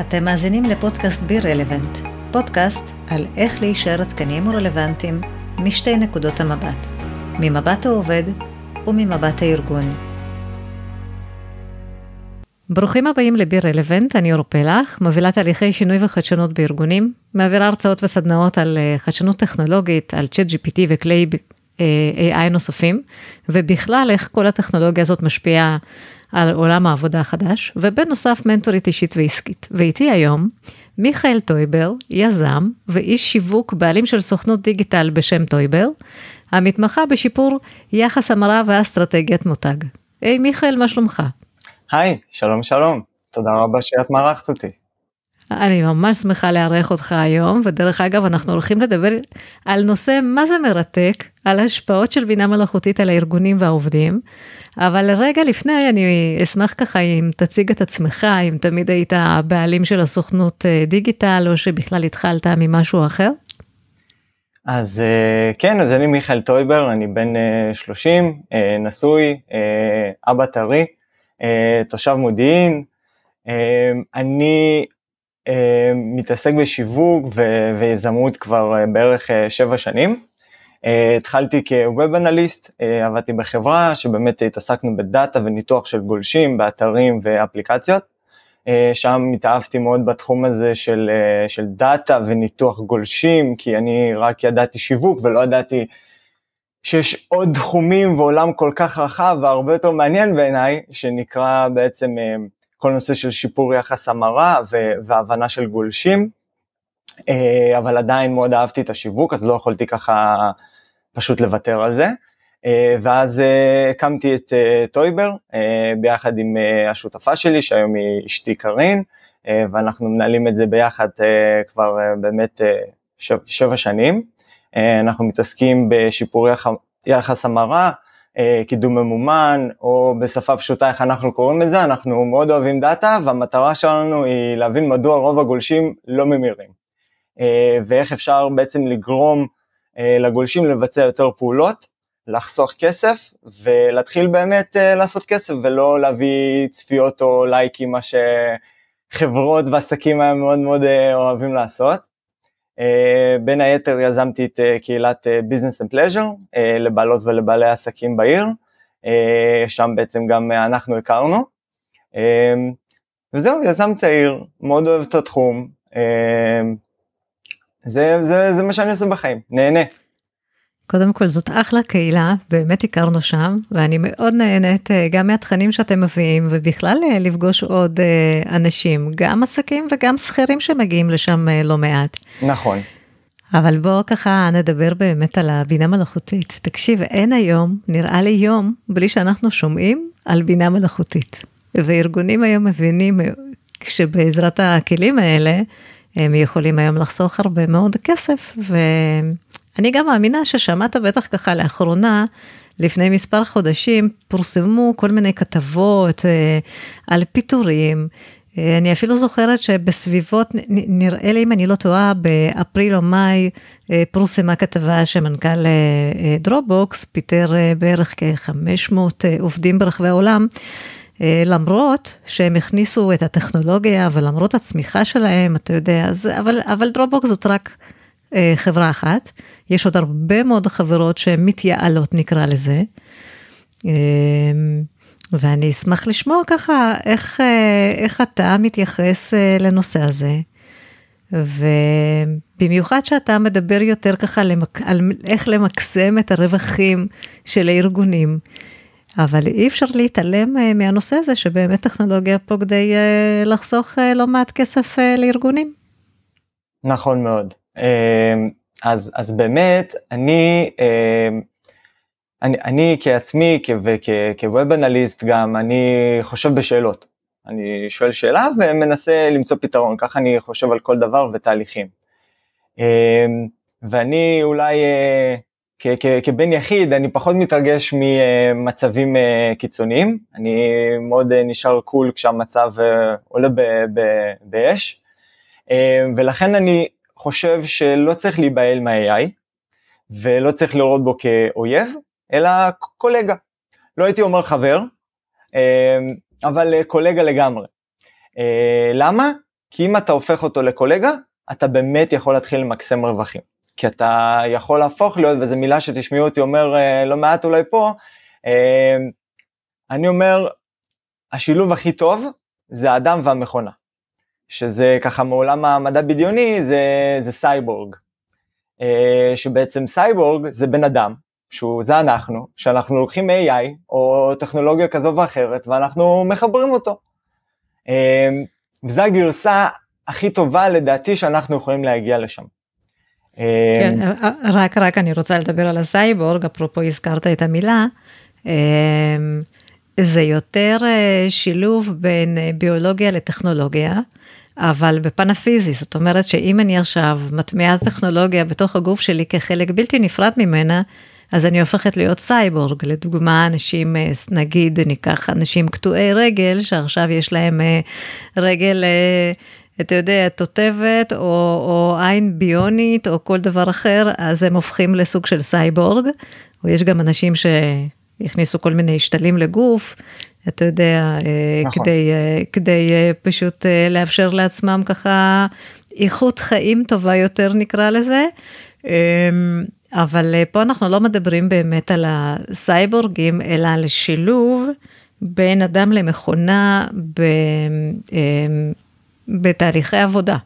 אתם מאזינים לפודקאסט בי רלוונט, פודקאסט על איך להישאר עדכניים ורלוונטיים משתי נקודות המבט, ממבט העובד וממבט הארגון. ברוכים הבאים לבי רלוונט, אני אור פלח, מובילה תהליכי שינוי וחדשנות בארגונים, מעבירה הרצאות וסדנאות על אה, חדשנות טכנולוגית, על צ'אט GPT וכלי אה, AI נוספים, ובכלל איך כל הטכנולוגיה הזאת משפיעה על עולם העבודה החדש, ובנוסף מנטורית אישית ועסקית. ואיתי היום, מיכאל טויבר, יזם ואיש שיווק בעלים של סוכנות דיגיטל בשם טויבר, המתמחה בשיפור יחס המרה ואסטרטגיית מותג. היי hey, מיכאל, מה שלומך? היי, שלום שלום, תודה רבה שאת מארחת אותי. אני ממש שמחה לארח אותך היום, ודרך אגב, אנחנו הולכים לדבר על נושא מה זה מרתק, על השפעות של בינה מלאכותית על הארגונים והעובדים. אבל רגע לפני, אני אשמח ככה אם תציג את עצמך, אם תמיד היית הבעלים של הסוכנות אה, דיגיטל, או שבכלל התחלת ממשהו אחר. אז אה, כן, אז אני מיכאל טויבר, אני בן 30, אה, נשוי, אבא טרי, תושב מודיעין. אני מתעסק בשיווק ויזמות כבר בערך שבע שנים. התחלתי כווב אנליסט, עבדתי בחברה שבאמת התעסקנו בדאטה וניתוח של גולשים באתרים ואפליקציות. שם התאהבתי מאוד בתחום הזה של, של דאטה וניתוח גולשים, כי אני רק ידעתי שיווק ולא ידעתי שיש עוד תחומים ועולם כל כך רחב והרבה יותר מעניין בעיניי, שנקרא בעצם כל נושא של שיפור יחס המרה והבנה של גולשים. Uh, אבל עדיין מאוד אהבתי את השיווק, אז לא יכולתי ככה פשוט לוותר על זה. אה, ואז אה, הקמתי את אה, טויבר ביחד עם השותפה שלי שהיום היא אשתי קארין ואנחנו מנהלים את זה ביחד כבר באמת שבע שנים. אנחנו מתעסקים בשיפור יחס המרה, קידום ממומן או בשפה פשוטה איך אנחנו קוראים לזה, אנחנו מאוד אוהבים דאטה והמטרה שלנו היא להבין מדוע רוב הגולשים לא ממירים ואיך אפשר בעצם לגרום אה, לגולשים לבצע יותר פעולות, לחסוך כסף ולהתחיל באמת אה, לעשות כסף ולא להביא צפיות או לייקים, מה שחברות ועסקים היום מאוד מאוד אה, אוהבים לעשות. בין היתר יזמתי את קהילת Business and Pleasure לבעלות ולבעלי עסקים בעיר, שם בעצם גם אנחנו הכרנו. וזהו, יזם צעיר, מאוד אוהב את התחום, זה, זה, זה מה שאני עושה בחיים, נהנה. קודם כל זאת אחלה קהילה, באמת הכרנו שם, ואני מאוד נהנית אה, גם מהתכנים שאתם מביאים, ובכלל אה, לפגוש עוד אה, אנשים, גם עסקים וגם שכירים שמגיעים לשם לא מעט. נכון. אבל בואו ככה נדבר באמת על הבינה מלאכותית. תקשיב, אין היום, נראה לי יום, בלי שאנחנו שומעים על בינה מלאכותית. וארגונים היום מבינים שבעזרת הכלים האלה, הם יכולים היום לחסוך הרבה מאוד כסף, ואני גם מאמינה ששמעת בטח ככה לאחרונה, לפני מספר חודשים פורסמו כל מיני כתבות אה, על פיטורים. אה, אני אפילו זוכרת שבסביבות, נראה לי אם אני לא טועה, באפריל או מאי אה, פורסמה כתבה שמנכ"ל דרופבוקס פיטר בערך כ-500 עובדים ברחבי העולם. אה, למרות שהם הכניסו את הטכנולוגיה ולמרות הצמיחה שלהם, אתה יודע, אז, אבל, אבל דרופבוקס זאת רק אה, חברה אחת, יש עוד הרבה מאוד חברות שהן מתייעלות נקרא לזה. אה, ואני אשמח לשמוע ככה איך, אה, איך אתה מתייחס אה, לנושא הזה. ובמיוחד שאתה מדבר יותר ככה למק... על איך למקסם את הרווחים של הארגונים. אבל אי אפשר להתעלם אה, מהנושא הזה שבאמת טכנולוגיה פה כדי אה, לחסוך אה, לא מעט כסף לארגונים. נכון מאוד. אז, אז באמת, אני, אני, אני כעצמי כווב אנליסט גם, אני חושב בשאלות. אני שואל שאלה ומנסה למצוא פתרון, ככה אני חושב על כל דבר ותהליכים. ואני אולי כבן יחיד אני פחות מתרגש ממצבים אה, קיצוניים, אני מאוד אה, נשאר קול כשהמצב אה, עולה באש, ולכן אני חושב שלא צריך להיבהל מה-AI, ולא צריך לראות בו כאויב, אלא קולגה. לא הייתי אומר חבר, אבל קולגה לגמרי. למה? כי אם אתה הופך אותו לקולגה, אתה באמת יכול להתחיל למקסם רווחים. כי אתה יכול להפוך להיות, וזו מילה שתשמעו אותי אומר אה, לא מעט אולי פה, אה, אני אומר, השילוב הכי טוב זה האדם והמכונה. שזה ככה מעולם המדע בדיוני, זה, זה סייבורג. אה, שבעצם סייבורג זה בן אדם, שהוא, זה אנחנו, שאנחנו לוקחים AI או טכנולוגיה כזו ואחרת ואנחנו מחברים אותו. וזו הגרסה הכי טובה לדעתי שאנחנו יכולים להגיע לשם. כן, רק רק אני רוצה לדבר על הסייבורג, אפרופו הזכרת את המילה, זה יותר שילוב בין ביולוגיה לטכנולוגיה, אבל בפן הפיזי, זאת אומרת שאם אני עכשיו מטמיעה טכנולוגיה בתוך הגוף שלי כחלק בלתי נפרד ממנה, אז אני הופכת להיות סייבורג, לדוגמה אנשים, נגיד ניקח אנשים קטועי רגל, שעכשיו יש להם רגל אתה יודע, תותבת או, או עין ביונית או כל דבר אחר, אז הם הופכים לסוג של סייבורג, או יש גם אנשים שהכניסו כל מיני שתלים לגוף, אתה יודע, אה, נכון. כדי, אה, כדי אה, פשוט לאפשר לעצמם ככה איכות חיים טובה יותר נקרא לזה. אמ, אבל פה אנחנו לא מדברים באמת על הסייבורגים, אלא על שילוב בין אדם למכונה ב... אמ, בתהליכי עבודה.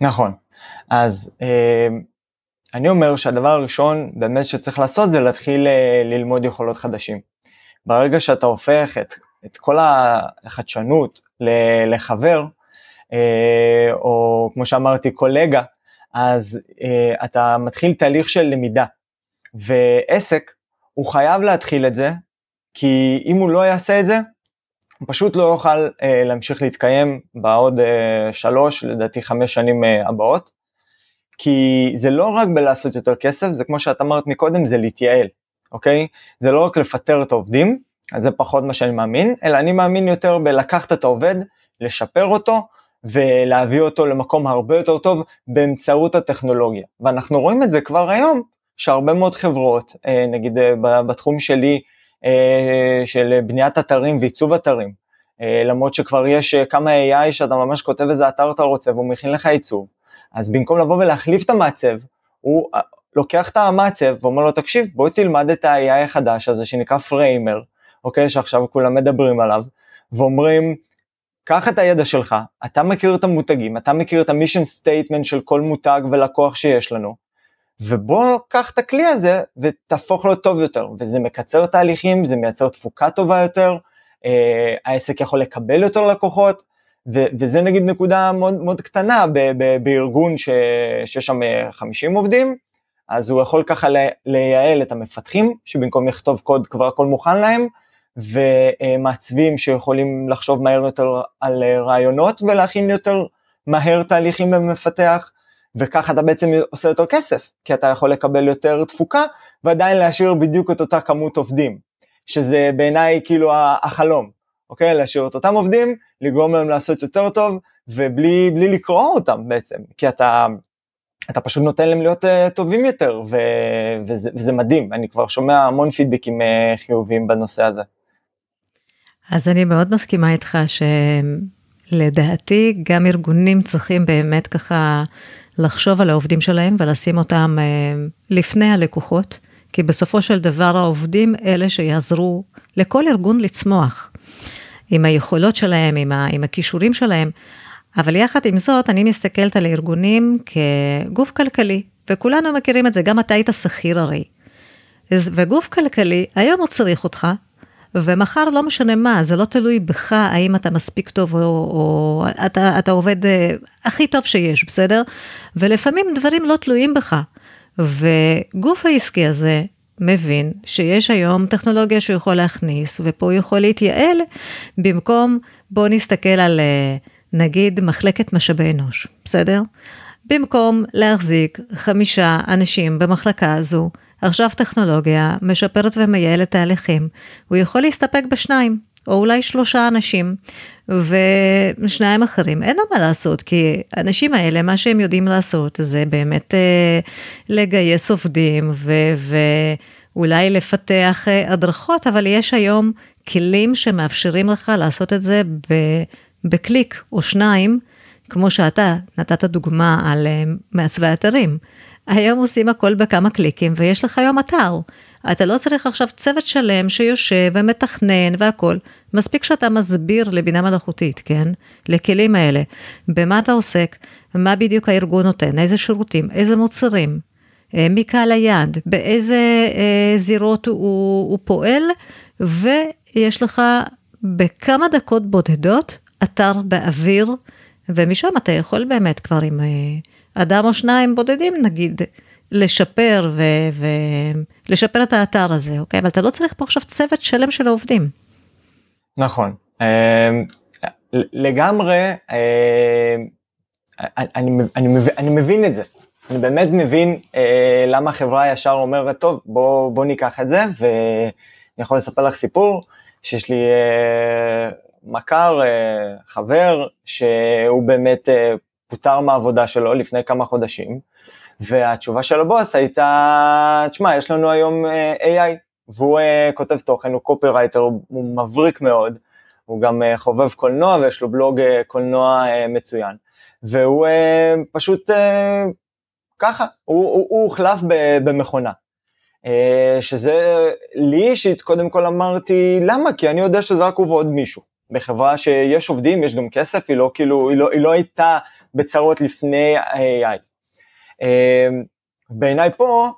נכון, אז אני אומר שהדבר הראשון באמת שצריך לעשות זה להתחיל ללמוד יכולות חדשים. ברגע שאתה הופך את, את כל החדשנות לחבר, אה, או כמו שאמרתי קולגה, אז אתה מתחיל תהליך של למידה. ועסק, הוא חייב להתחיל את זה, כי אם הוא לא יעשה את זה, הוא פשוט לא יוכל אה, להמשיך להתקיים בעוד אה, שלוש, לדעתי חמש שנים אה, הבאות. כי זה לא רק בלעשות יותר כסף, זה כמו שאת אמרת מקודם, זה להתייעל, אוקיי? זה לא רק לפטר את העובדים, אז זה פחות מה שאני מאמין, אלא אני מאמין יותר בלקחת את העובד, לשפר אותו, ולהביא אותו למקום הרבה יותר טוב באמצעות הטכנולוגיה. ואנחנו רואים את זה כבר היום, שהרבה מאוד חברות, אה, נגיד אה, בתחום שלי, אה, של בניית אתרים ועיצוב אתרים. למרות שכבר יש כמה AI שאתה ממש כותב איזה אתר אתה רוצה והוא מכין לך עיצוב. אז במקום לבוא ולהחליף את המעצב, הוא לוקח את המעצב ואומר לו, תקשיב, בוא תלמד את ה-AI החדש הזה שנקרא פריימר, אוקיי, שעכשיו כולם מדברים עליו, ואומרים, קח את הידע שלך, אתה מכיר את המותגים, אתה מכיר את ה mission statement של כל מותג ולקוח שיש לנו, ובוא קח את הכלי הזה ותהפוך לו טוב יותר, וזה מקצר תהליכים, זה מייצר תפוקה טובה יותר, אה, העסק יכול לקבל יותר לקוחות, ו- וזה נגיד נקודה מאוד, מאוד קטנה ב- ב- בארגון ש- שיש שם 50 עובדים, אז הוא יכול ככה לייעל את המפתחים, שבמקום לכתוב קוד כבר הכל מוכן להם, ומעצבים שיכולים לחשוב מהר יותר על רעיונות ולהכין יותר מהר תהליכים למפתח, וככה אתה בעצם עושה יותר כסף, כי אתה יכול לקבל יותר תפוקה ועדיין להשאיר בדיוק את אותה כמות עובדים, שזה בעיניי כאילו החלום, אוקיי? להשאיר את אותם עובדים, לגרום להם לעשות יותר טוב, ובלי לקרוא אותם בעצם, כי אתה, אתה פשוט נותן להם להיות uh, טובים יותר, ו, וזה, וזה מדהים, אני כבר שומע המון פידבקים uh, חיוביים בנושא הזה. אז אני מאוד מסכימה איתך שלדעתי גם ארגונים צריכים באמת ככה לחשוב על העובדים שלהם ולשים אותם אה, לפני הלקוחות, כי בסופו של דבר העובדים אלה שיעזרו לכל ארגון לצמוח, עם היכולות שלהם, עם, ה, עם הכישורים שלהם, אבל יחד עם זאת, אני מסתכלת על הארגונים כגוף כלכלי, וכולנו מכירים את זה, גם אתה היית שכיר הרי. וגוף כלכלי, היום הוא צריך אותך, ומחר לא משנה מה, זה לא תלוי בך, האם אתה מספיק טוב או, או אתה, אתה עובד אה, הכי טוב שיש, בסדר? ולפעמים דברים לא תלויים בך. וגוף העסקי הזה מבין שיש היום טכנולוגיה שהוא יכול להכניס, ופה הוא יכול להתייעל, במקום, בואו נסתכל על אה, נגיד מחלקת משאבי אנוש, בסדר? במקום להחזיק חמישה אנשים במחלקה הזו, עכשיו טכנולוגיה משפרת ומייעלת תהליכים, הוא יכול להסתפק בשניים, או אולי שלושה אנשים, ושניים אחרים, אין לו מה לעשות, כי האנשים האלה, מה שהם יודעים לעשות זה באמת אה, לגייס עובדים ו... ואולי לפתח אה, הדרכות, אבל יש היום כלים שמאפשרים לך לעשות את זה בקליק או שניים, כמו שאתה נתת דוגמה על אה, מעצבי אתרים. היום עושים הכל בכמה קליקים ויש לך היום אתר. אתה לא צריך עכשיו צוות שלם שיושב ומתכנן והכל. מספיק שאתה מסביר לבינה מלאכותית, כן? לכלים האלה. במה אתה עוסק, מה בדיוק הארגון נותן, איזה שירותים, איזה מוצרים, אה, מי קהל היעד, באיזה אה, זירות הוא, הוא פועל, ויש לך בכמה דקות בודדות אתר באוויר, ומשם אתה יכול באמת כבר עם אה, אדם או שניים בודדים נגיד, לשפר ולשפר את האתר הזה, אוקיי? אבל אתה לא צריך פה עכשיו צוות שלם של העובדים. נכון. אמ, לגמרי, אמ, אני, אני, אני מבין את זה. אני באמת מבין אה, למה החברה ישר אומרת, טוב, בוא, בוא ניקח את זה, ואני יכול לספר לך סיפור, שיש לי אה, מכר, אה, חבר, שהוא באמת אה, פוטר מהעבודה שלו לפני כמה חודשים, והתשובה של הבוס הייתה, תשמע, יש לנו היום אה, AI, והוא כותב תוכן, הוא קופירייטר, הוא מבריק מאוד, הוא גם חובב קולנוע ויש לו בלוג קולנוע מצוין. והוא פשוט ככה, הוא הוחלף במכונה. שזה לי אישית, קודם כל אמרתי, למה? כי אני יודע שזה רק הוא ועוד מישהו. בחברה שיש עובדים, יש גם כסף, היא לא כאילו, היא לא, היא לא הייתה בצרות לפני ה-AI. אה, בעיניי פה,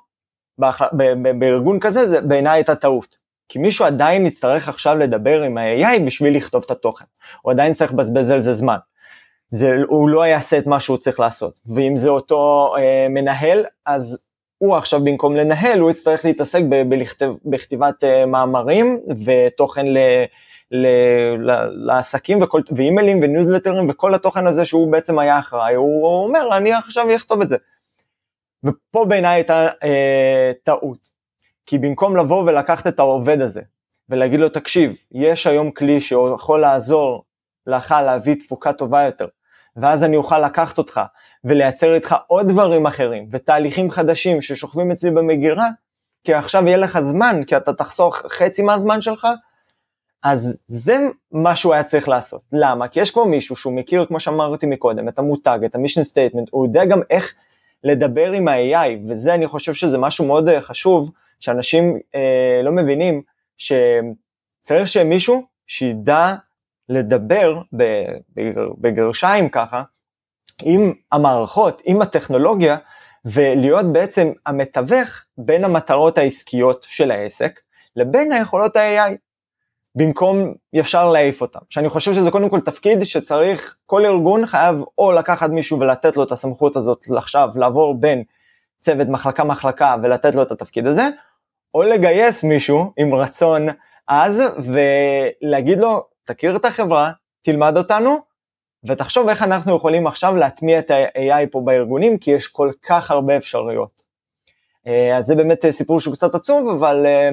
בארגון כזה, זה בעיניי הייתה טעות. כי מישהו עדיין יצטרך עכשיו לדבר עם ה-AI בשביל לכתוב את התוכן. הוא עדיין צריך לבזבז על זה זמן. זה, הוא לא יעשה את מה שהוא צריך לעשות. ואם זה אותו אה, מנהל, אז הוא עכשיו במקום לנהל, הוא יצטרך להתעסק ב, בלכתב, בכתיבת אה, מאמרים ותוכן ל, ל, ל, לעסקים וכל, ואימיילים וניוזלטרים וכל התוכן הזה שהוא בעצם היה אחראי, הוא, הוא אומר, אני עכשיו אכתוב את זה. ופה בעיניי הייתה אה, טעות. כי במקום לבוא ולקחת את העובד הזה ולהגיד לו, תקשיב, יש היום כלי שיכול לעזור לך להביא תפוקה טובה יותר, ואז אני אוכל לקחת אותך ולייצר איתך עוד דברים אחרים ותהליכים חדשים ששוכבים אצלי במגירה, כי עכשיו יהיה לך זמן, כי אתה תחסוך חצי מהזמן שלך, אז זה מה שהוא היה צריך לעשות. למה? כי יש כבר מישהו שהוא מכיר, כמו שאמרתי מקודם, את המותג, את ה mission statement, הוא יודע גם איך לדבר עם ה-AI, וזה אני חושב שזה משהו מאוד אה, חשוב, שאנשים אה, לא מבינים, שצריך שיהיה מישהו שידע לדבר בגרשיים ככה, עם המערכות, עם הטכנולוגיה, ולהיות בעצם המתווך בין המטרות העסקיות של העסק לבין היכולות ה-AI, במקום ישר להעיף אותם. שאני חושב שזה קודם כל תפקיד שצריך, כל ארגון חייב או לקחת מישהו ולתת לו את הסמכות הזאת עכשיו, לעבור בין צוות מחלקה-מחלקה ולתת לו את התפקיד הזה, או לגייס מישהו עם רצון עז ולהגיד לו, תכיר את החברה, תלמד אותנו, ותחשוב איך אנחנו יכולים עכשיו להטמיע את ה-AI פה בארגונים, כי יש כל כך הרבה אפשרויות. אה, אז זה באמת סיפור שהוא קצת עצוב, אבל אה,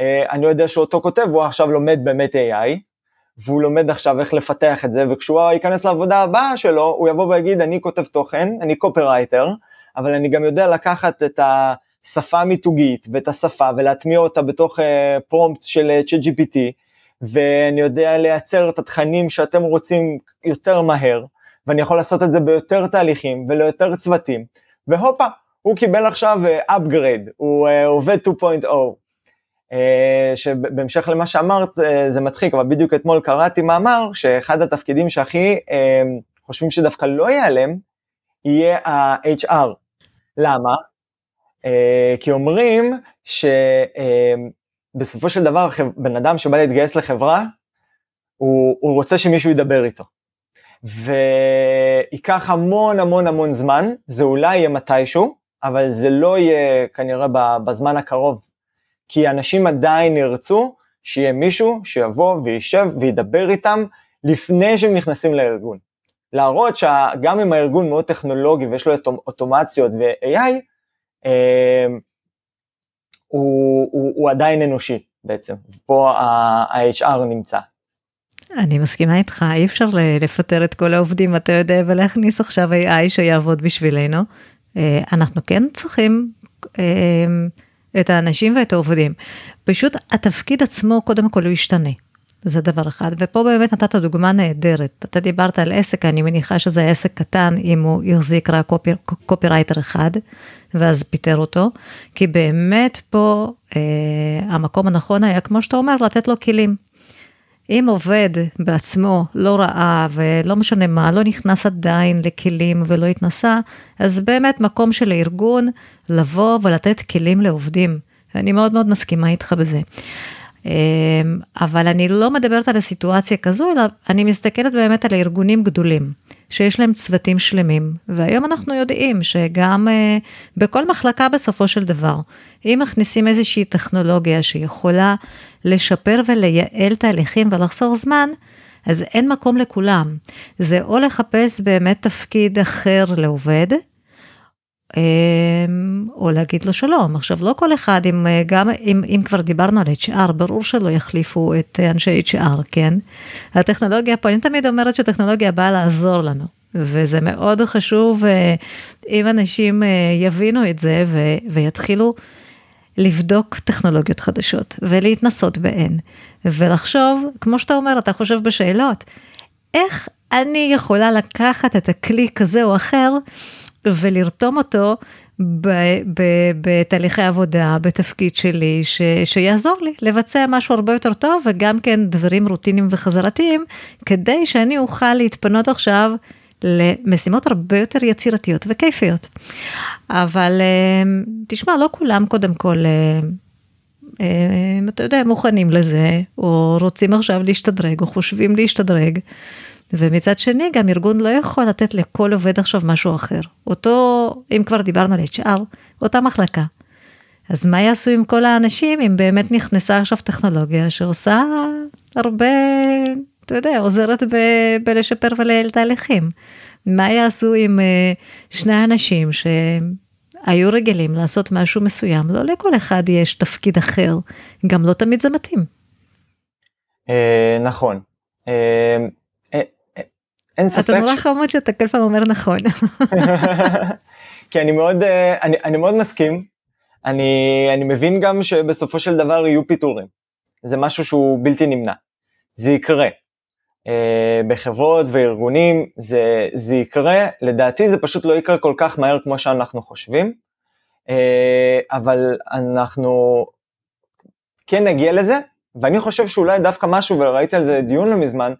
אני יודע שאותו כותב, הוא עכשיו לומד באמת AI, והוא לומד עכשיו איך לפתח את זה, וכשהוא ייכנס לעבודה הבאה שלו, הוא יבוא ויגיד, אני כותב תוכן, אני קופרייטר, אבל אני גם יודע לקחת את השפה המיתוגית ואת השפה ולהטמיע אותה בתוך פרומפט של ChatGPT, ואני יודע לייצר את התכנים שאתם רוצים יותר מהר, ואני יכול לעשות את זה ביותר תהליכים וליותר צוותים, והופה, הוא קיבל עכשיו uh, upgrade, הוא uh, עובד 2.0. Uh, שבהמשך למה שאמרת uh, זה מצחיק, אבל בדיוק אתמול קראתי מאמר שאחד התפקידים שהכי uh, חושבים שדווקא לא ייעלם, יהיה ה-HR. למה? כי אומרים ש... Uh, בסופו של דבר בן אדם שבא להתגייס לחברה, הוא, הוא רוצה שמישהו ידבר איתו. וייקח המון המון המון זמן, זה אולי יהיה מתישהו, אבל זה לא יהיה כנראה בזמן הקרוב. כי אנשים עדיין ירצו שיהיה מישהו שיבוא וישב וידבר איתם לפני שהם נכנסים לארגון. להראות שגם אם הארגון מאוד טכנולוגי ויש לו אוטומציות ו-AI, הוא, הוא, הוא עדיין אנושי בעצם, ופה ה-HR נמצא. אני מסכימה איתך, אי אפשר לפטר את כל העובדים, אתה יודע, ולהכניס עכשיו AI שיעבוד בשבילנו. אה, אנחנו כן צריכים אה, את האנשים ואת העובדים. פשוט התפקיד עצמו קודם כל הוא ישתנה. זה דבר אחד. ופה באמת נתת דוגמה נהדרת. אתה דיברת על עסק, אני מניחה שזה עסק קטן אם הוא החזיק רק קופי, קופירייטר אחד, ואז פיטר אותו, כי באמת פה אה, המקום הנכון היה, כמו שאתה אומר, לתת לו כלים. אם עובד בעצמו לא ראה ולא משנה מה, לא נכנס עדיין לכלים ולא התנסה, אז באמת מקום של הארגון לבוא ולתת כלים לעובדים. אני מאוד מאוד מסכימה איתך בזה. אמ, אבל אני לא מדברת על הסיטואציה כזו, אלא אני מסתכלת באמת על ארגונים גדולים, שיש להם צוותים שלמים, והיום אנחנו יודעים שגם uh, בכל מחלקה בסופו של דבר, אם מכניסים איזושהי טכנולוגיה שיכולה לשפר ולייעל תהליכים ולחסור זמן, אז אין מקום לכולם. זה או לחפש באמת תפקיד אחר לעובד, או להגיד לו שלום. עכשיו, לא כל אחד, אם, אה, גם אם, אם כבר דיברנו על HR, ברור שלא יחליפו את אנשי HR, כן? הטכנולוגיה פה, אני תמיד אומרת שטכנולוגיה באה לעזור לנו, וזה מאוד חשוב אה, אם אנשים אה, יבינו את זה ו, ויתחילו לבדוק טכנולוגיות חדשות ולהתנסות בהן, ולחשוב, כמו שאתה אומר, אתה חושב בשאלות, איך אני יכולה לקחת את הכלי כזה או אחר, ולרתום אותו בתהליכי עבודה, בתפקיד שלי, ש, שיעזור לי לבצע משהו הרבה יותר טוב, וגם כן דברים רוטיניים וחזרתיים, כדי שאני אוכל להתפנות עכשיו למשימות הרבה יותר יצירתיות וכיפיות. אבל אה, תשמע, לא כולם קודם כל, אה, אה, אתה יודע, מוכנים לזה, או רוצים עכשיו להשתדרג, או חושבים להשתדרג. ומצד שני, גם ארגון לא יכול לתת לכל עובד עכשיו משהו אחר. אותו, אם כבר דיברנו על HR, אותה מחלקה. אז מה יעשו עם כל האנשים אם באמת נכנסה עכשיו טכנולוגיה שעושה הרבה, אתה יודע, עוזרת ב, בלשפר ולייעל תהליכים. מה יעשו עם uh, שני אנשים שהיו רגילים לעשות משהו מסוים? לא לכל אחד יש תפקיד אחר, גם לא תמיד זה מתאים. אה, נכון. אין ספק... אתה נורא חמוד שאתה כל פעם אומר נכון. כי אני מאוד, אה, אני, אני מאוד מסכים. אני, אני מבין גם שבסופו של דבר יהיו פיטורים. זה משהו שהוא בלתי נמנע. זה יקרה. אה, בחברות וארגונים זה, זה יקרה, לדעתי זה פשוט לא יקרה כל כך מהר כמו שאנחנו חושבים, אה, אבל אנחנו כן נגיע לזה, ואני חושב שאולי דווקא משהו, וראיתי על זה דיון לא מזמן,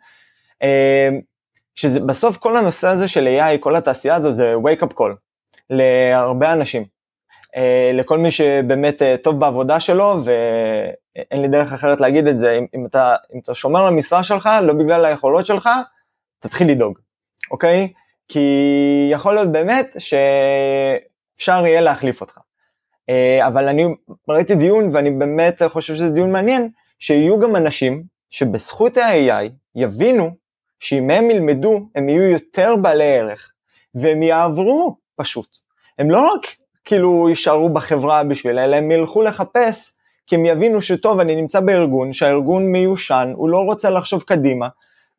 שבסוף כל הנושא הזה של AI, כל התעשייה הזו זה wake up call להרבה אנשים. אה, לכל מי שבאמת אה, טוב בעבודה שלו, ואין לי דרך אחרת להגיד את זה, אם, אם, אתה, אם אתה שומר על המשרה שלך, לא בגלל היכולות שלך, תתחיל לדאוג, אוקיי? כי יכול להיות באמת שאפשר יהיה להחליף אותך. אה, אבל אני ראיתי דיון, ואני באמת חושב שזה דיון מעניין, שיהיו גם אנשים שבזכות ה-AI יבינו שאם הם ילמדו, הם יהיו יותר בעלי ערך, והם יעברו פשוט. הם לא רק כאילו יישארו בחברה בשביל, אלא הם ילכו לחפש, כי הם יבינו שטוב, אני נמצא בארגון, שהארגון מיושן, הוא לא רוצה לחשוב קדימה,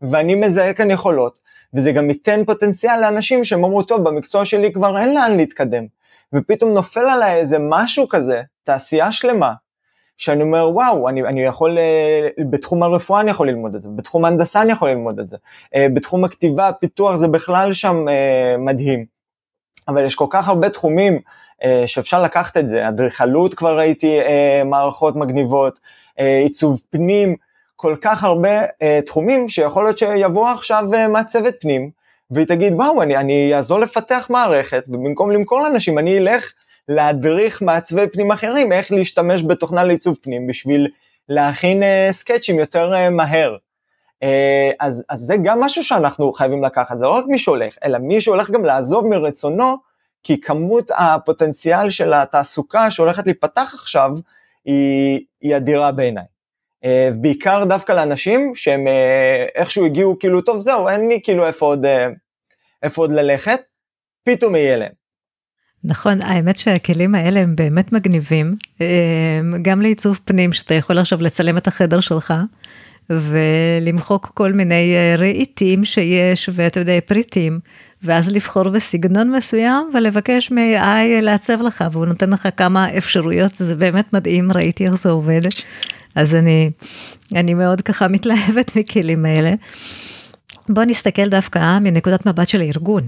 ואני מזהה כאן יכולות, וזה גם ייתן פוטנציאל לאנשים שהם אמרו, טוב, במקצוע שלי כבר אין לאן להתקדם. ופתאום נופל עליי איזה משהו כזה, תעשייה שלמה, שאני אומר וואו אני, אני יכול אה, בתחום הרפואה אני יכול ללמוד את זה בתחום ההנדסה אני יכול ללמוד את זה אה, בתחום הכתיבה פיתוח זה בכלל שם אה, מדהים. אבל יש כל כך הרבה תחומים שאפשר לקחת את זה אדריכלות כבר ראיתי מערכות מגניבות עיצוב פנים כל כך הרבה תחומים שיכול להיות שיבוא עכשיו מעצבת פנים והיא תגיד וואו אני, אני אעזור לפתח מערכת ובמקום למכור לאנשים אני אלך להדריך מעצבי פנים אחרים איך להשתמש בתוכנה לעיצוב פנים בשביל להכין uh, סקצ'ים יותר uh, מהר. Uh, אז, אז זה גם משהו שאנחנו חייבים לקחת, זה לא רק מי שהולך, אלא מי שהולך גם לעזוב מרצונו, כי כמות הפוטנציאל של התעסוקה שהולכת להיפתח עכשיו היא, היא אדירה בעיניי. Uh, בעיקר דווקא לאנשים שהם uh, איכשהו הגיעו כאילו, טוב זהו, אין לי כאילו איפה עוד, uh, איפה עוד ללכת, פתאום יהיה להם. נכון, האמת שהכלים האלה הם באמת מגניבים, גם לעיצוב פנים, שאתה יכול עכשיו לצלם את החדר שלך, ולמחוק כל מיני אה, רהיטים שיש, ואתה יודע, פריטים, ואז לבחור בסגנון מסוים ולבקש מ-AI לעצב לך, והוא נותן לך כמה אפשרויות, זה באמת מדהים, ראיתי איך זה עובד. אז אני, אני מאוד ככה מתלהבת מכלים האלה. בוא נסתכל דווקא מנקודת מבט של הארגון.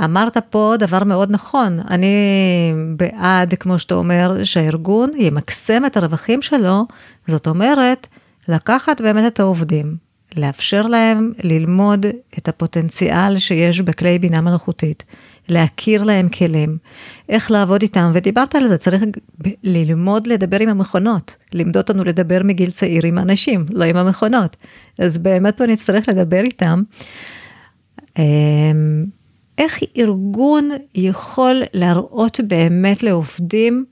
אמרת פה דבר מאוד נכון, אני בעד, כמו שאתה אומר, שהארגון ימקסם את הרווחים שלו, זאת אומרת, לקחת באמת את העובדים, לאפשר להם ללמוד את הפוטנציאל שיש בכלי בינה מלאכותית, להכיר להם כלים, איך לעבוד איתם, ודיברת על זה, צריך ללמוד לדבר עם המכונות, לימדו אותנו לדבר מגיל צעיר עם אנשים, לא עם המכונות, אז באמת פה נצטרך לדבר איתם. איך ארגון יכול להראות באמת לעובדים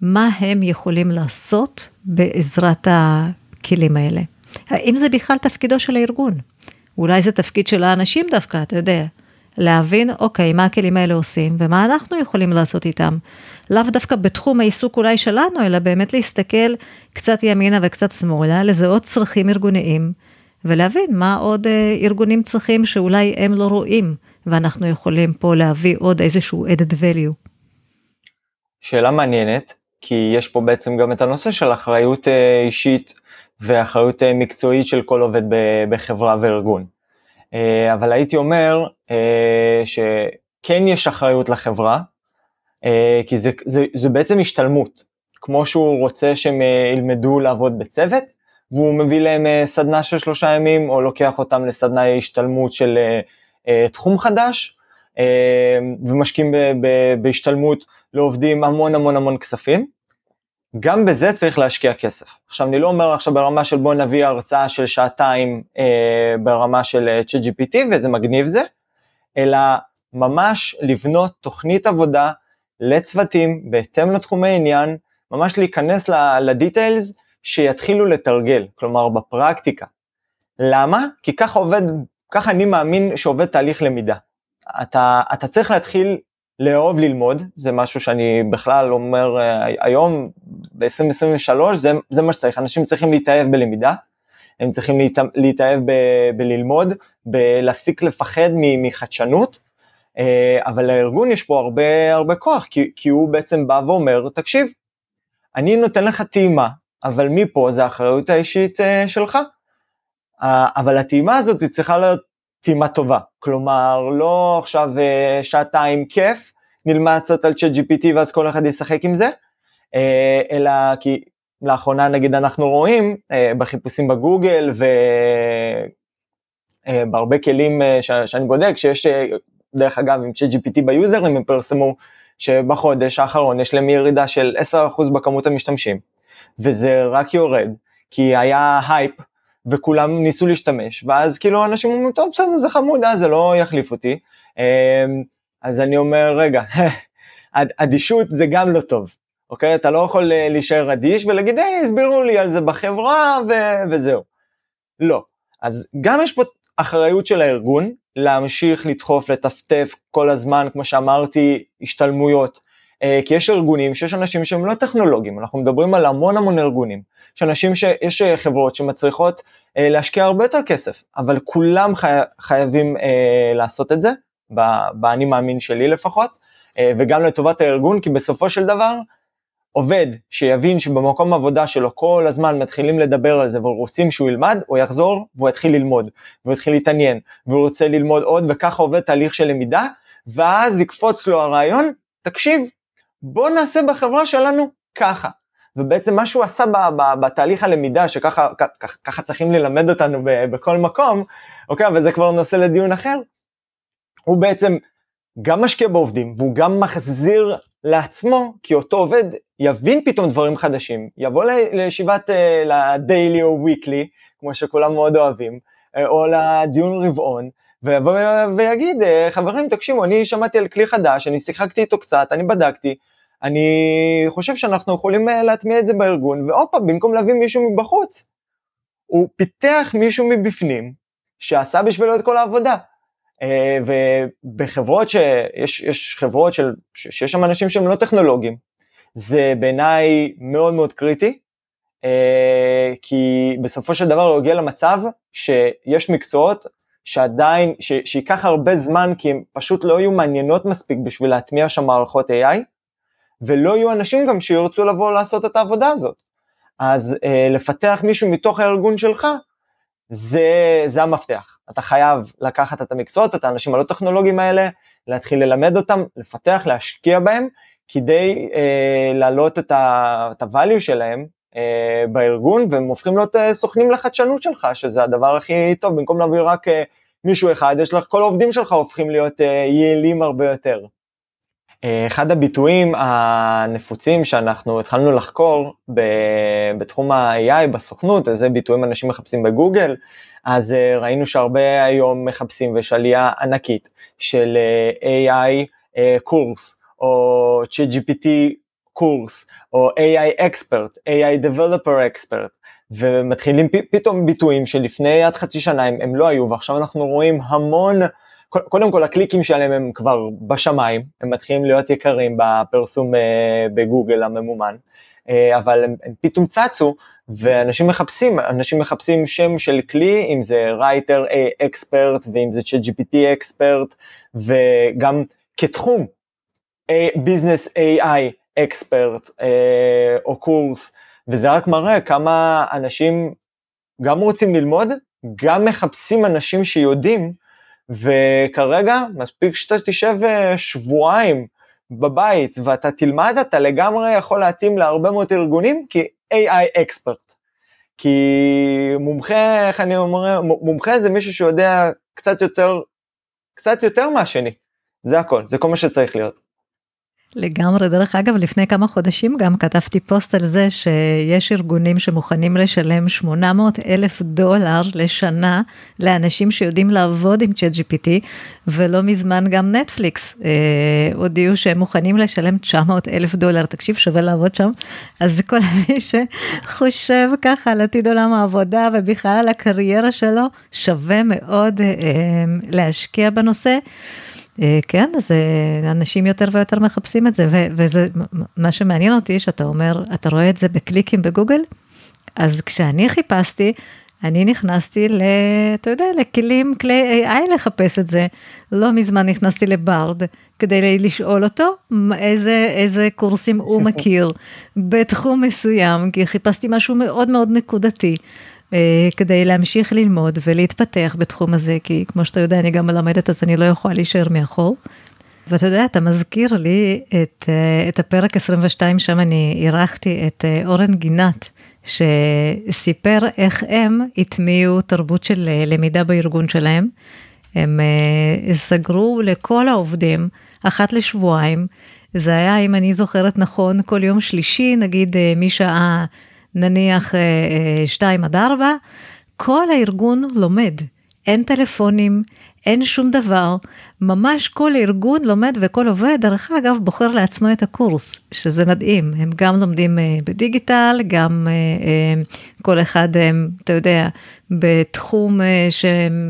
מה הם יכולים לעשות בעזרת הכלים האלה? האם זה בכלל תפקידו של הארגון? אולי זה תפקיד של האנשים דווקא, אתה יודע, להבין, אוקיי, מה הכלים האלה עושים ומה אנחנו יכולים לעשות איתם. לאו דווקא בתחום העיסוק אולי שלנו, אלא באמת להסתכל קצת ימינה וקצת שמאלה, לזהות צרכים ארגוניים, ולהבין מה עוד אה, ארגונים צריכים שאולי הם לא רואים, ואנחנו יכולים פה להביא עוד איזשהו added value. שאלה מעניינת, כי יש פה בעצם גם את הנושא של אחריות אה, אישית ואחריות אה, מקצועית של כל עובד בחברה וארגון. אה, אבל הייתי אומר שכן יש אחריות לחברה, כי זה, זה, זה בעצם השתלמות. כמו שהוא רוצה שהם ילמדו לעבוד בצוות, והוא מביא להם סדנה של שלושה ימים, או לוקח אותם לסדנה השתלמות של תחום חדש, ומשקיעים בהשתלמות לעובדים המון המון המון כספים. גם בזה צריך להשקיע כסף. עכשיו, אני לא אומר עכשיו ברמה של בוא נביא הרצאה של שעתיים אה, ברמה של ChatGPT, וזה מגניב זה, אלא ממש לבנות תוכנית עבודה לצוותים בהתאם לתחומי עניין, ממש להיכנס לדיטיילס שיתחילו לתרגל, כלומר בפרקטיקה. למה? כי ככה עובד, ככה אני מאמין שעובד תהליך למידה. אתה, אתה צריך להתחיל לאהוב ללמוד, זה משהו שאני בכלל אומר אה, היום, ב-2023, זה, זה מה שצריך, אנשים צריכים להתאהב בלמידה, הם צריכים להתאהב ב- בללמוד, בלהפסיק לפחד מחדשנות, אה, אבל לארגון יש פה הרבה הרבה כוח, כי, כי הוא בעצם בא ואומר, תקשיב, אני נותן לך טעימה, אבל מפה זה האחריות האישית אה, שלך. אבל הטעימה הזאת היא צריכה להיות טעימה טובה. כלומר, לא עכשיו אה, שעתיים כיף, נלמד קצת על צ'אט GPT ואז כל אחד ישחק עם זה, אה, אלא כי לאחרונה נגיד אנחנו רואים אה, בחיפושים בגוגל ובהרבה כלים שאני בודק, שיש דרך אגב עם ChatGPT ביוזרים הם פרסמו שבחודש האחרון יש להם ירידה של 10% בכמות המשתמשים, וזה רק יורד, כי היה הייפ וכולם ניסו להשתמש, ואז כאילו אנשים אומרים, טוב בסדר זה חמוד, אה, זה לא יחליף אותי. אמ, אז אני אומר, רגע, אדישות זה גם לא טוב, אוקיי? אתה לא יכול אה, להישאר אדיש ולהגיד, היי, הסבירו לי על זה בחברה ו- וזהו. לא. אז גם יש פה אחריות של הארגון להמשיך לדחוף, לטפטף כל הזמן, כמו שאמרתי, השתלמויות, כי יש ארגונים שיש אנשים שהם לא טכנולוגיים, אנחנו מדברים על המון המון ארגונים, יש אנשים שיש אה, חברות שמצריכות אה, להשקיע הרבה יותר כסף, אבל כולם חי, חייבים לעשות את זה, באני מאמין שלי לפחות, וגם לטובת הארגון, כי בסופו של דבר, עובד שיבין שבמקום עבודה שלו כל הזמן מתחילים לדבר על זה ורוצים שהוא ילמד, הוא יחזור והוא יתחיל ללמוד, והוא יתחיל להתעניין, והוא רוצה ללמוד עוד, וככה עובד תהליך של למידה, ואז יקפוץ לו הרעיון, תקשיב, בוא נעשה בחברה שלנו ככה. ובעצם מה שהוא עשה בתהליך הלמידה, שככה ככה, ככה צריכים ללמד אותנו בכל מקום, אוקיי, אבל זה כבר נושא לדיון אחר, הוא בעצם גם משקיע בעובדים, והוא גם מחזיר לעצמו, כי אותו עובד יבין פתאום דברים חדשים, יבוא לישיבת, אה, לדיילי או וויקלי, כמו שכולם מאוד אוהבים, אה, או לדיון רבעון, ויבוא ויגיד, אה, חברים, תקשיבו, אני שמעתי על כלי חדש, אני שיחקתי איתו קצת, אני בדקתי, אני חושב שאנחנו יכולים אה, להטמיע את זה בארגון, פעם, במקום להביא מישהו מבחוץ, הוא פיתח מישהו מבפנים, שעשה בשבילו את כל העבודה. אה, ובחברות שיש יש חברות של, שיש שם אנשים שהם לא טכנולוגיים, זה בעיניי מאוד מאוד קריטי, כי בסופו של דבר הוא יגיע למצב שיש מקצועות שעדיין, ש, שייקח הרבה זמן כי הן פשוט לא יהיו מעניינות מספיק בשביל להטמיע שם מערכות AI, ולא יהיו אנשים גם שירצו לבוא לעשות את העבודה הזאת. אז אה, לפתח מישהו מתוך הארגון שלך, זה, זה המפתח. אתה חייב לקחת את המקצועות, את האנשים הלא טכנולוגיים האלה, להתחיל ללמד אותם, לפתח, להשקיע בהם, כדי אה, להעלות את ה-value שלהם אה, בארגון, והם הופכים להיות אה, סוכנים לחדשנות שלך, שזה הדבר הכי טוב, במקום להביא רק אה, מישהו אחד, יש לך, כל העובדים שלך הופכים להיות אה, יעילים הרבה יותר. אה, אחד הביטויים הנפוצים שאנחנו התחלנו לחקור ב, בתחום ה-AI בסוכנות, זה ביטויים אנשים מחפשים בגוגל, אז אה, ראינו שהרבה היום מחפשים ויש עלייה ענקית של אה, AI קורס, או ChatGPT קורס, או AI expert, AI developer expert, ומתחילים פ, פתאום ביטויים שלפני עד חצי שנה הם, הם לא היו, ועכשיו אנחנו רואים המון קודם כל הקליקים שלהם הם כבר בשמיים, הם מתחילים להיות יקרים בפרסום אה, בגוגל הממומן, אה, אבל הם, הם פתאום צצו ואנשים מחפשים, אנשים מחפשים שם של כלי, אם זה writer expert ואם זה ChatGPT expert וגם כתחום business AI expert או קורס, וזה רק מראה כמה אנשים גם רוצים ללמוד, גם מחפשים אנשים שיודעים וכרגע מספיק שאתה תשב אה, שבועיים בבית ואתה תלמד, אתה לגמרי יכול להתאים להרבה מאוד ארגונים כי AI אקספרט. כי מומחה, איך אני אומר, מומחה זה מישהו שיודע קצת יותר, קצת יותר מהשני. זה הכל, זה כל מה שצריך להיות. לגמרי, דרך אגב, לפני כמה חודשים גם כתבתי פוסט על זה שיש ארגונים שמוכנים לשלם 800 אלף דולר לשנה לאנשים שיודעים לעבוד עם צ'אט GPT, ולא מזמן גם נטפליקס אה, הודיעו שהם מוכנים לשלם 900 אלף דולר, תקשיב, שווה לעבוד שם. אז כל מי שחושב ככה על עתיד עולם העבודה ובכלל על הקריירה שלו, שווה מאוד אה, להשקיע בנושא. אה, כן, אז אה, אנשים יותר ויותר מחפשים את זה, וזה, מה שמעניין אותי, שאתה אומר, אתה רואה את זה בקליקים בגוגל, אז כשאני חיפשתי, אני נכנסתי ל... אתה יודע, לכלים, כלי AI לחפש את זה. לא מזמן נכנסתי לברד כדי לשאול אותו איזה, איזה קורסים הוא מכיר בתחום מסוים, כי חיפשתי משהו מאוד מאוד נקודתי. אה, כדי להמשיך ללמוד ולהתפתח בתחום הזה, כי כמו שאתה יודע, אני גם מלמדת, אז אני לא יכולה להישאר מאחור. ואתה יודע, אתה מזכיר לי את, אה, את הפרק 22, שם אני אירחתי את אה, אורן גינת, שסיפר איך הם הטמיעו תרבות של למידה בארגון שלהם. הם סגרו לכל העובדים אחת לשבועיים, זה היה, אם אני זוכרת נכון, כל יום שלישי, נגיד משעה נניח 2 אה, עד 4, כל הארגון לומד. אין טלפונים, אין שום דבר, ממש כל ארגון לומד וכל עובד, דרך אגב, בוחר לעצמו את הקורס, שזה מדהים, הם גם לומדים אה, בדיגיטל, גם אה, כל אחד, אתה יודע, בתחום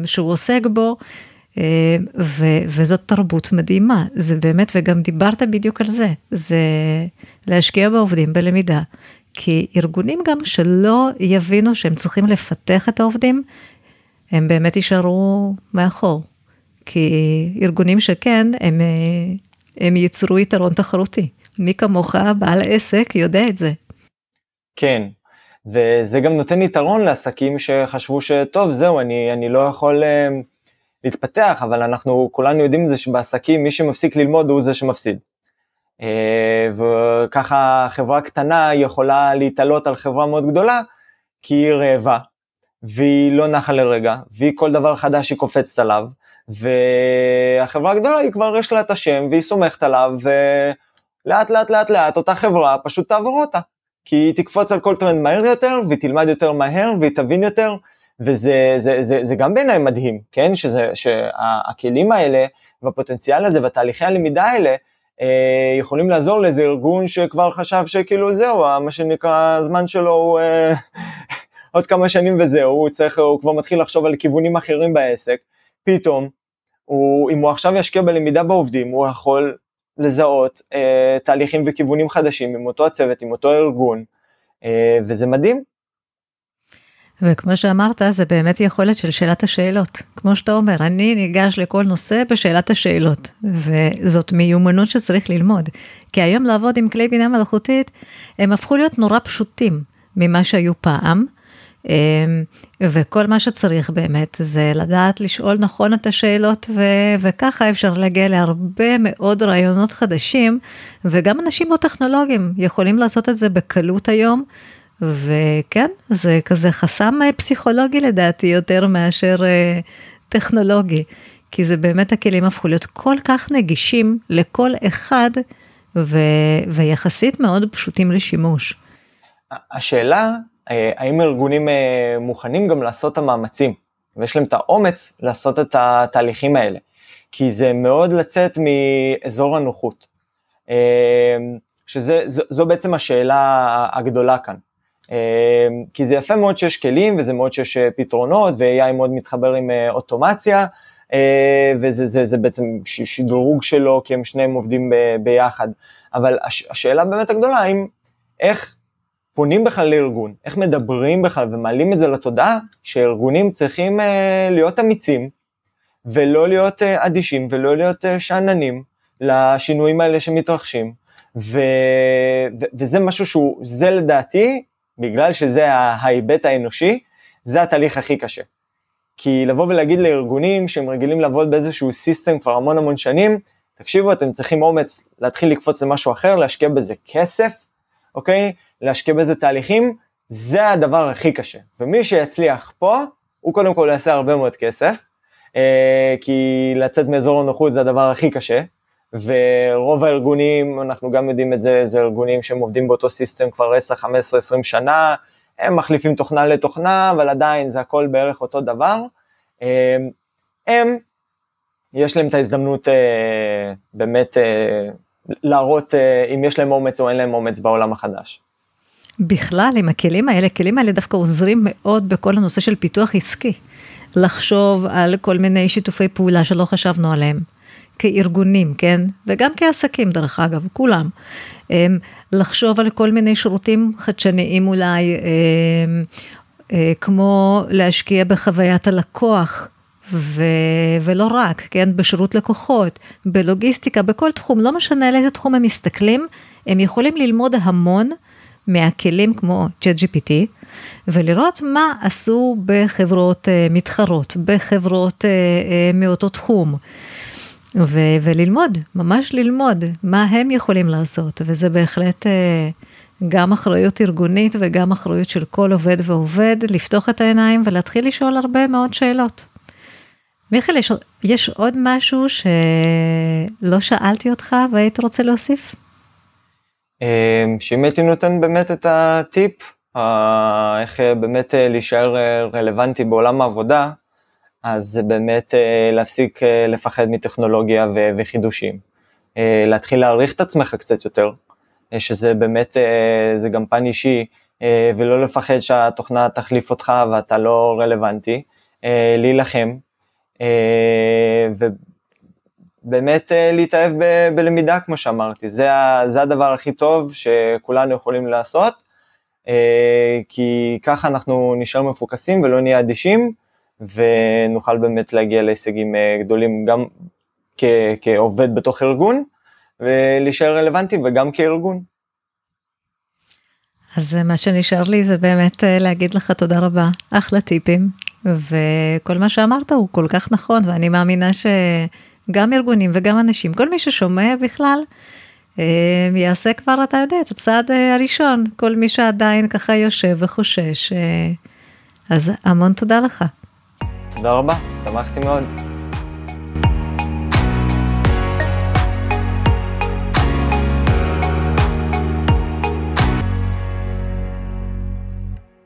שהוא עוסק בו, ו, וזאת תרבות מדהימה, זה באמת, וגם דיברת בדיוק על זה, זה להשקיע בעובדים בלמידה, כי ארגונים גם שלא יבינו שהם צריכים לפתח את העובדים, הם באמת יישארו מאחור. כי ארגונים שכן, הם, הם ייצרו יתרון תחרותי. מי כמוך, בעל עסק, יודע את זה. כן, וזה גם נותן יתרון לעסקים שחשבו שטוב, זהו, אני, אני לא יכול uh, להתפתח, אבל אנחנו כולנו יודעים את זה שבעסקים מי שמפסיק ללמוד הוא זה שמפסיד. אה, וככה חברה קטנה יכולה להתעלות על חברה מאוד גדולה, כי היא רעבה, והיא לא נחה לרגע, והיא כל דבר חדש היא קופצת עליו, והחברה הגדולה היא כבר יש לה את השם, והיא סומכת עליו, ולאט לאט לאט לאט אותה חברה פשוט תעבור אותה. כי היא תקפוץ על כל טרנד מהר יותר, והיא תלמד יותר מהר, והיא תבין יותר, וזה זה, זה, זה גם בעיניי מדהים, כן? שזה, שהכלים האלה, והפוטנציאל הזה, והתהליכי הלמידה האלה, יכולים לעזור לאיזה ארגון שכבר חשב שכאילו זהו, מה שנקרא, הזמן שלו הוא אה, עוד כמה שנים וזהו, הוא צריך, הוא כבר מתחיל לחשוב על כיוונים אחרים בעסק, פתאום, הוא, אם הוא עכשיו ישקיע בלמידה בעובדים, הוא יכול לזהות אה, תהליכים וכיוונים חדשים עם אותו הצוות, עם אותו ארגון, וזה מדהים. וכמו שאמרת, זה באמת יכולת של שאלת השאלות. כמו שאתה אומר, אני ניגש לכל נושא בשאלת השאלות, וזאת מיומנות שצריך ללמוד. כי היום לעבוד עם כלי בינה מלאכותית, הם הפכו להיות נורא פשוטים ממה שהיו פעם, אמ, וכל מה שצריך באמת זה לדעת לשאול נכון את השאלות, ו- וככה אפשר להגיע להרבה מאוד רעיונות חדשים, וגם אנשים לא טכנולוגיים יכולים לעשות את זה בקלות היום. וכן, זה כזה חסם אה, פסיכולוגי לדעתי יותר מאשר אה, טכנולוגי, כי זה באמת הכלים הפכו להיות כל כך נגישים לכל אחד, ו, ויחסית מאוד פשוטים לשימוש. השאלה, אה, האם ארגונים מוכנים גם לעשות את המאמצים, ויש להם את האומץ לעשות את התהליכים האלה, כי זה מאוד לצאת מאזור הנוחות. שזו בעצם השאלה הגדולה כאן. אמ, כי זה יפה מאוד שיש כלים וזה מאוד שיש אה, פתרונות ו-AI מאוד מתחבר עם אה, אוטומציה אה, וזה זה, זה בעצם שדרוג שלו כי הם שניהם עובדים ב- ביחד. אבל הש- השאלה באמת הגדולה האם איך פונים בכלל לארגון, איך מדברים בכלל ומעלים את זה לתודעה שארגונים צריכים להיות אמיצים ולא להיות אדישים ולא להיות שאננים לשינויים האלה שמתרחשים. ו... ו... וזה משהו שהוא, זה לדעתי בגלל שזה ההיבט האנושי, זה התהליך הכי קשה. כי לבוא ולהגיד לארגונים שהם רגילים לעבוד באיזשהו סיסטם כבר המון המון שנים, תקשיבו, אתם צריכים אומץ להתחיל לקפוץ למשהו אחר, להשקיע בזה כסף, אוקיי? להשקיע בזה תהליכים, זה הדבר הכי קשה. ומי שיצליח פה, הוא קודם כל יעשה הרבה מאוד כסף, אה, כי לצאת מאזור הנוחות זה הדבר הכי קשה, ורוב הארגונים, אנחנו גם יודעים את זה, זה ארגונים שהם עובדים באותו סיסטם כבר 10, 15, 20 שנה, הם מחליפים תוכנה לתוכנה, אבל עדיין זה הכל בערך אותו דבר. אה, הם, יש להם את ההזדמנות אה, באמת אה, להראות אם יש להם אומץ או אין להם אומץ בעולם החדש. בכלל, עם הכלים האלה, הכלים האלה דווקא עוזרים מאוד בכל הנושא של פיתוח עסקי. לחשוב על כל מיני שיתופי פעולה שלא חשבנו עליהם. כארגונים, כן? וגם כעסקים דרך אגב, כולם. אמ, לחשוב על כל מיני שירותים חדשניים אולי, אמ, אה, כמו להשקיע בחוויית הלקוח. ו... ולא רק, כן, בשירות לקוחות, בלוגיסטיקה, בכל תחום, לא משנה על איזה תחום הם מסתכלים, הם יכולים ללמוד המון מהכלים כמו ChatGPT, ולראות מה עשו בחברות אה, מתחרות, בחברות אה, מאותו תחום. ו- וללמוד, ממש ללמוד מה הם יכולים לעשות, וזה בהחלט אה, גם אחריות ארגונית וגם אחריות של כל עובד ועובד, לפתוח את העיניים ולהתחיל לשאול הרבה מאוד שאלות. מיכאל, יש, יש עוד משהו שלא שאלתי אותך והיית רוצה להוסיף? אה, שאם הייתי נותן באמת את הטיפ, אה, איך באמת להישאר רלוונטי בעולם העבודה, אז זה באמת אה, להפסיק אה, לפחד מטכנולוגיה ו- וחידושים. אה, להתחיל להעריך את עצמך קצת יותר, שזה באמת, זה גם פן אישי, ולא לפחד שהתוכנה תחליף אותך ואתה לא רלוונטי, להילחם, ובאמת להתאהב ב- בלמידה כמו שאמרתי, זה, זה הדבר הכי טוב שכולנו יכולים לעשות, כי ככה אנחנו נשאר מפוקסים ולא נהיה אדישים. ונוכל באמת להגיע להישגים אה, גדולים גם כ- כעובד בתוך ארגון, ולהישאר רלוונטי וגם כארגון. אז מה שנשאר לי זה באמת אה, להגיד לך תודה רבה, אחלה טיפים, וכל מה שאמרת הוא כל כך נכון, ואני מאמינה שגם ארגונים וגם אנשים, כל מי ששומע בכלל, אה, יעשה כבר, אתה יודע, את הצעד הראשון, כל מי שעדיין ככה יושב וחושש, אז המון תודה לך. תודה רבה, שמחתי מאוד.